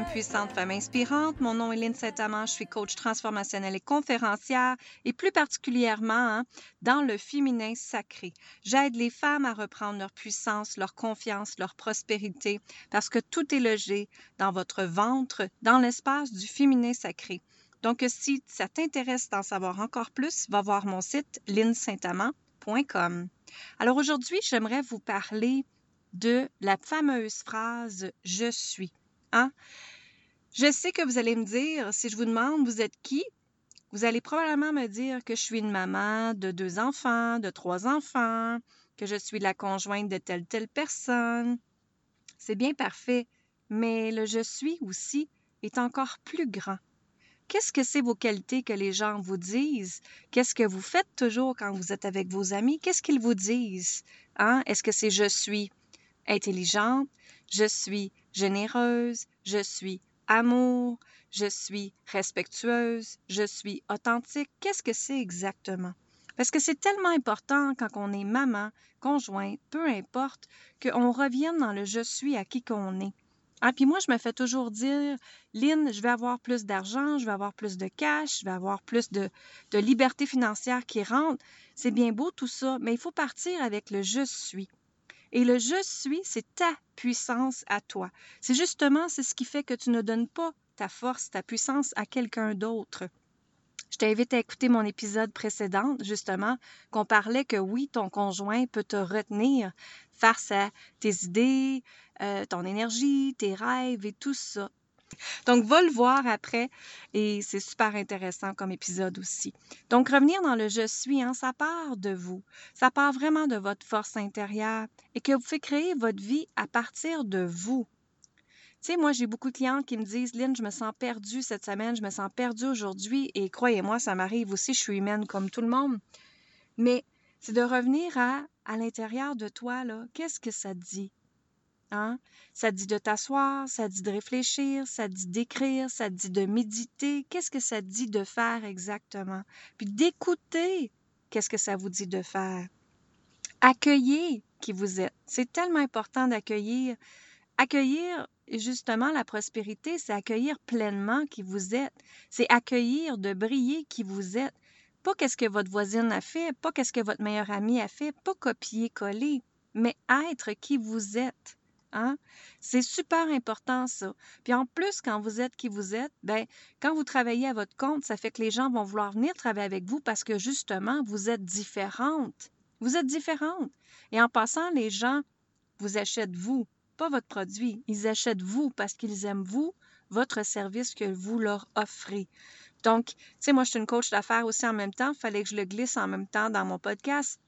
Femmes puissantes, Femmes inspirantes. Mon nom est Lynne Saint-Amand, je suis coach transformationnelle et conférencière et plus particulièrement hein, dans le féminin sacré. J'aide les femmes à reprendre leur puissance, leur confiance, leur prospérité parce que tout est logé dans votre ventre, dans l'espace du féminin sacré. Donc, si ça t'intéresse d'en savoir encore plus, va voir mon site linsaintamant.com. Alors aujourd'hui, j'aimerais vous parler de la fameuse phrase Je suis. Hein? Je sais que vous allez me dire, si je vous demande vous êtes qui, vous allez probablement me dire que je suis une maman de deux enfants, de trois enfants, que je suis la conjointe de telle telle personne. C'est bien parfait, mais le je suis aussi est encore plus grand. Qu'est-ce que c'est vos qualités que les gens vous disent? Qu'est-ce que vous faites toujours quand vous êtes avec vos amis? Qu'est-ce qu'ils vous disent? Hein? Est-ce que c'est je suis intelligente, je suis généreuse, je suis amour, je suis respectueuse, je suis authentique. Qu'est-ce que c'est exactement? Parce que c'est tellement important quand on est maman, conjoint, peu importe, qu'on revienne dans le je suis à qui qu'on est. Ah, puis moi, je me fais toujours dire, Lynn, je vais avoir plus d'argent, je vais avoir plus de cash, je vais avoir plus de, de liberté financière qui rentre. C'est bien beau tout ça, mais il faut partir avec le je suis. Et le je suis, c'est ta puissance à toi. C'est justement, c'est ce qui fait que tu ne donnes pas ta force, ta puissance à quelqu'un d'autre. Je t'invite à écouter mon épisode précédent, justement, qu'on parlait que oui, ton conjoint peut te retenir face à tes idées, euh, ton énergie, tes rêves et tout ça. Donc, va le voir après et c'est super intéressant comme épisode aussi. Donc, revenir dans le je suis, hein, ça part de vous. Ça part vraiment de votre force intérieure et que vous faites créer votre vie à partir de vous. Tu sais, moi, j'ai beaucoup de clients qui me disent Lynn, je me sens perdue cette semaine, je me sens perdue aujourd'hui. Et croyez-moi, ça m'arrive aussi, je suis humaine comme tout le monde. Mais c'est de revenir à, l'intérieur de toi. Qu'est-ce que ça dit? Hein? Ça dit de t'asseoir, ça dit de réfléchir, ça dit d'écrire, ça dit de méditer. Qu'est-ce que ça dit de faire exactement? Puis d'écouter qu'est-ce que ça vous dit de faire? Accueillir qui vous êtes. C'est tellement important d'accueillir. Accueillir justement la prospérité, c'est accueillir pleinement qui vous êtes. C'est accueillir de briller qui vous êtes. Pas qu'est-ce que votre voisine a fait, pas qu'est-ce que votre meilleur ami a fait, pas copier-coller, mais être qui vous êtes. Hein? C'est super important, ça. Puis en plus, quand vous êtes qui vous êtes, ben, quand vous travaillez à votre compte, ça fait que les gens vont vouloir venir travailler avec vous parce que justement, vous êtes différente. Vous êtes différente. Et en passant, les gens vous achètent vous, pas votre produit. Ils achètent vous parce qu'ils aiment vous, votre service que vous leur offrez. Donc, tu sais, moi, je suis une coach d'affaires aussi en même temps. Il fallait que je le glisse en même temps dans mon podcast.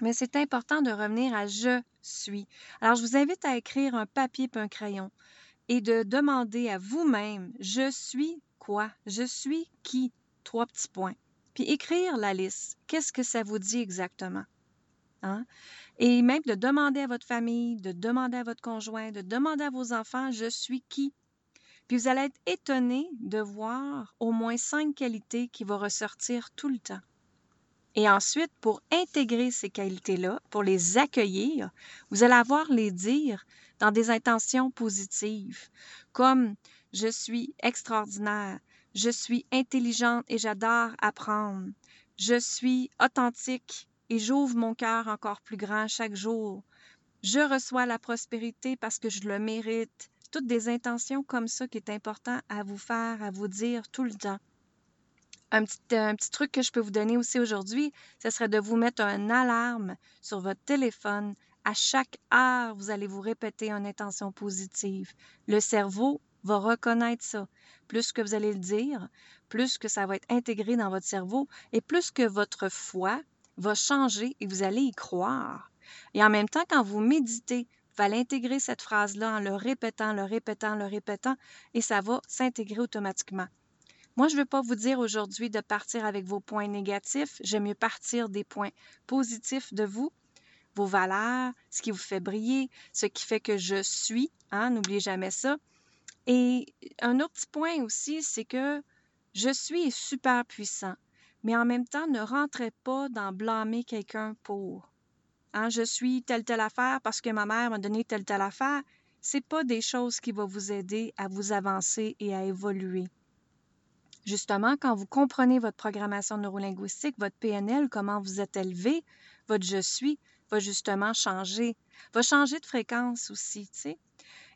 Mais c'est important de revenir à je suis. Alors, je vous invite à écrire un papier et un crayon et de demander à vous-même je suis quoi? Je suis qui? Trois petits points. Puis écrire la liste. Qu'est-ce que ça vous dit exactement? Hein? Et même de demander à votre famille, de demander à votre conjoint, de demander à vos enfants je suis qui? Puis vous allez être étonné de voir au moins cinq qualités qui vont ressortir tout le temps. Et ensuite, pour intégrer ces qualités-là, pour les accueillir, vous allez avoir les dire dans des intentions positives, comme je suis extraordinaire, je suis intelligente et j'adore apprendre, je suis authentique et j'ouvre mon cœur encore plus grand chaque jour, je reçois la prospérité parce que je le mérite. Toutes des intentions comme ça qui est important à vous faire, à vous dire tout le temps. Un petit, un petit truc que je peux vous donner aussi aujourd'hui, ce serait de vous mettre un alarme sur votre téléphone. À chaque heure, vous allez vous répéter une intention positive. Le cerveau va reconnaître ça. Plus que vous allez le dire, plus que ça va être intégré dans votre cerveau et plus que votre foi va changer et vous allez y croire. Et en même temps, quand vous méditez, vous allez intégrer cette phrase-là en le répétant, le répétant, le répétant, et ça va s'intégrer automatiquement. Moi, je ne veux pas vous dire aujourd'hui de partir avec vos points négatifs. J'aime mieux partir des points positifs de vous, vos valeurs, ce qui vous fait briller, ce qui fait que je suis. Hein, N'oubliez jamais ça. Et un autre petit point aussi, c'est que je suis super puissant, mais en même temps, ne rentrez pas dans blâmer quelqu'un pour. Hein, je suis telle telle affaire parce que ma mère m'a donné telle telle affaire. c'est pas des choses qui vont vous aider à vous avancer et à évoluer. Justement, quand vous comprenez votre programmation neurolinguistique, votre PNL, comment vous êtes élevé, votre je suis va justement changer, va changer de fréquence aussi, tu sais.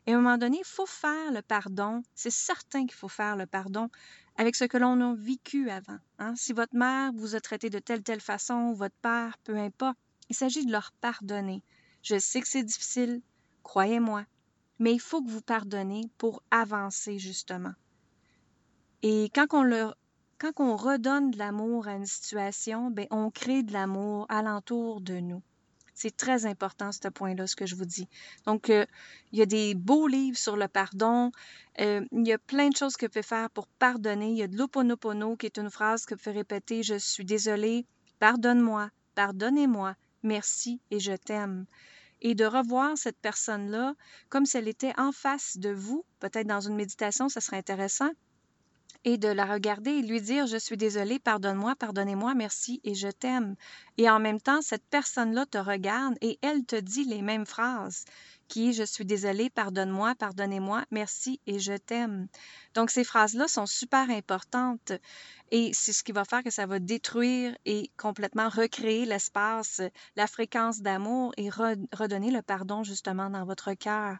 Et à un moment donné, il faut faire le pardon. C'est certain qu'il faut faire le pardon avec ce que l'on a vécu avant. Hein. Si votre mère vous a traité de telle telle façon, votre père, peu importe, il s'agit de leur pardonner. Je sais que c'est difficile, croyez-moi, mais il faut que vous pardonnez pour avancer justement. Et quand on, leur, quand on redonne de l'amour à une situation, ben, on crée de l'amour alentour de nous. C'est très important, ce point-là, ce que je vous dis. Donc, euh, il y a des beaux livres sur le pardon. Euh, il y a plein de choses que vous pouvez faire pour pardonner. Il y a de l'oponopono, qui est une phrase que vous pouvez répéter Je suis désolé, pardonne-moi, pardonnez-moi, merci et je t'aime. Et de revoir cette personne-là comme si elle était en face de vous, peut-être dans une méditation, ça serait intéressant et de la regarder et lui dire Je suis désolée, pardonne-moi, pardonnez-moi, merci et je t'aime. Et en même temps, cette personne-là te regarde et elle te dit les mêmes phrases qui Je suis désolée, pardonne-moi, pardonnez-moi, merci et je t'aime. Donc, ces phrases-là sont super importantes et c'est ce qui va faire que ça va détruire et complètement recréer l'espace, la fréquence d'amour et redonner le pardon justement dans votre cœur.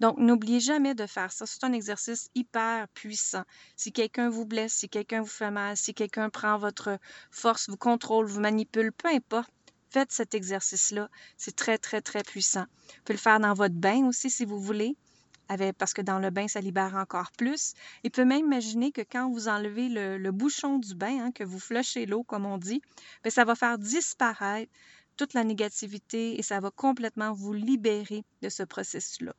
Donc, n'oubliez jamais de faire ça. C'est un exercice hyper puissant. Si quelqu'un vous blesse, si quelqu'un vous fait mal, si quelqu'un prend votre force, vous contrôle, vous manipule, peu importe, faites cet exercice-là. C'est très, très, très puissant. Vous pouvez le faire dans votre bain aussi si vous voulez. parce que dans le bain, ça libère encore plus. Et peut même imaginer que quand vous enlevez le, bouchon du bain, hein, que vous flushez l'eau, comme on dit, bien, ça va faire disparaître toute la négativité et ça va complètement vous libérer de ce processus-là.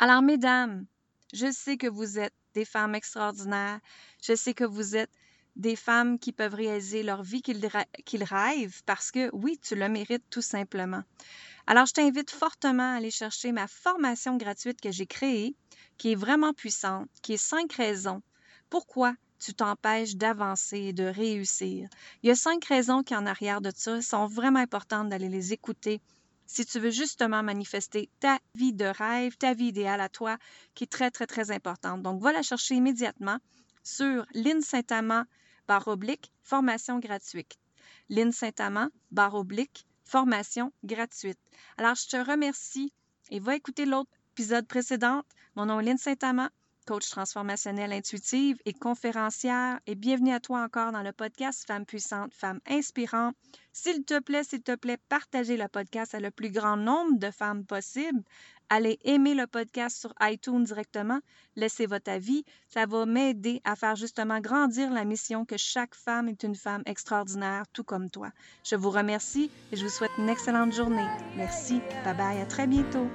Alors, mesdames, je sais que vous êtes des femmes extraordinaires. Je sais que vous êtes des femmes qui peuvent réaliser leur vie qu'ils rêvent parce que oui, tu le mérites tout simplement. Alors, je t'invite fortement à aller chercher ma formation gratuite que j'ai créée, qui est vraiment puissante, qui est cinq raisons. Pourquoi tu t'empêches d'avancer et de réussir? Il y a cinq raisons qui en arrière de ça sont vraiment importantes d'aller les écouter si tu veux justement manifester ta vie de rêve, ta vie idéale à toi, qui est très, très, très importante. Donc, va la chercher immédiatement sur l'INSAINTAMAN barre oblique, formation gratuite. l'INSAINTAMAN barre oblique, formation gratuite. Alors, je te remercie et va écouter l'autre épisode précédent. Mon nom est Lynn Saint-Amand coach transformationnelle intuitive et conférencière. Et bienvenue à toi encore dans le podcast Femmes puissantes, Femmes inspirantes. S'il te plaît, s'il te plaît, partagez le podcast à le plus grand nombre de femmes possible. Allez aimer le podcast sur iTunes directement. Laissez votre avis. Ça va m'aider à faire justement grandir la mission que chaque femme est une femme extraordinaire, tout comme toi. Je vous remercie et je vous souhaite une excellente journée. Merci. Bye bye. À très bientôt.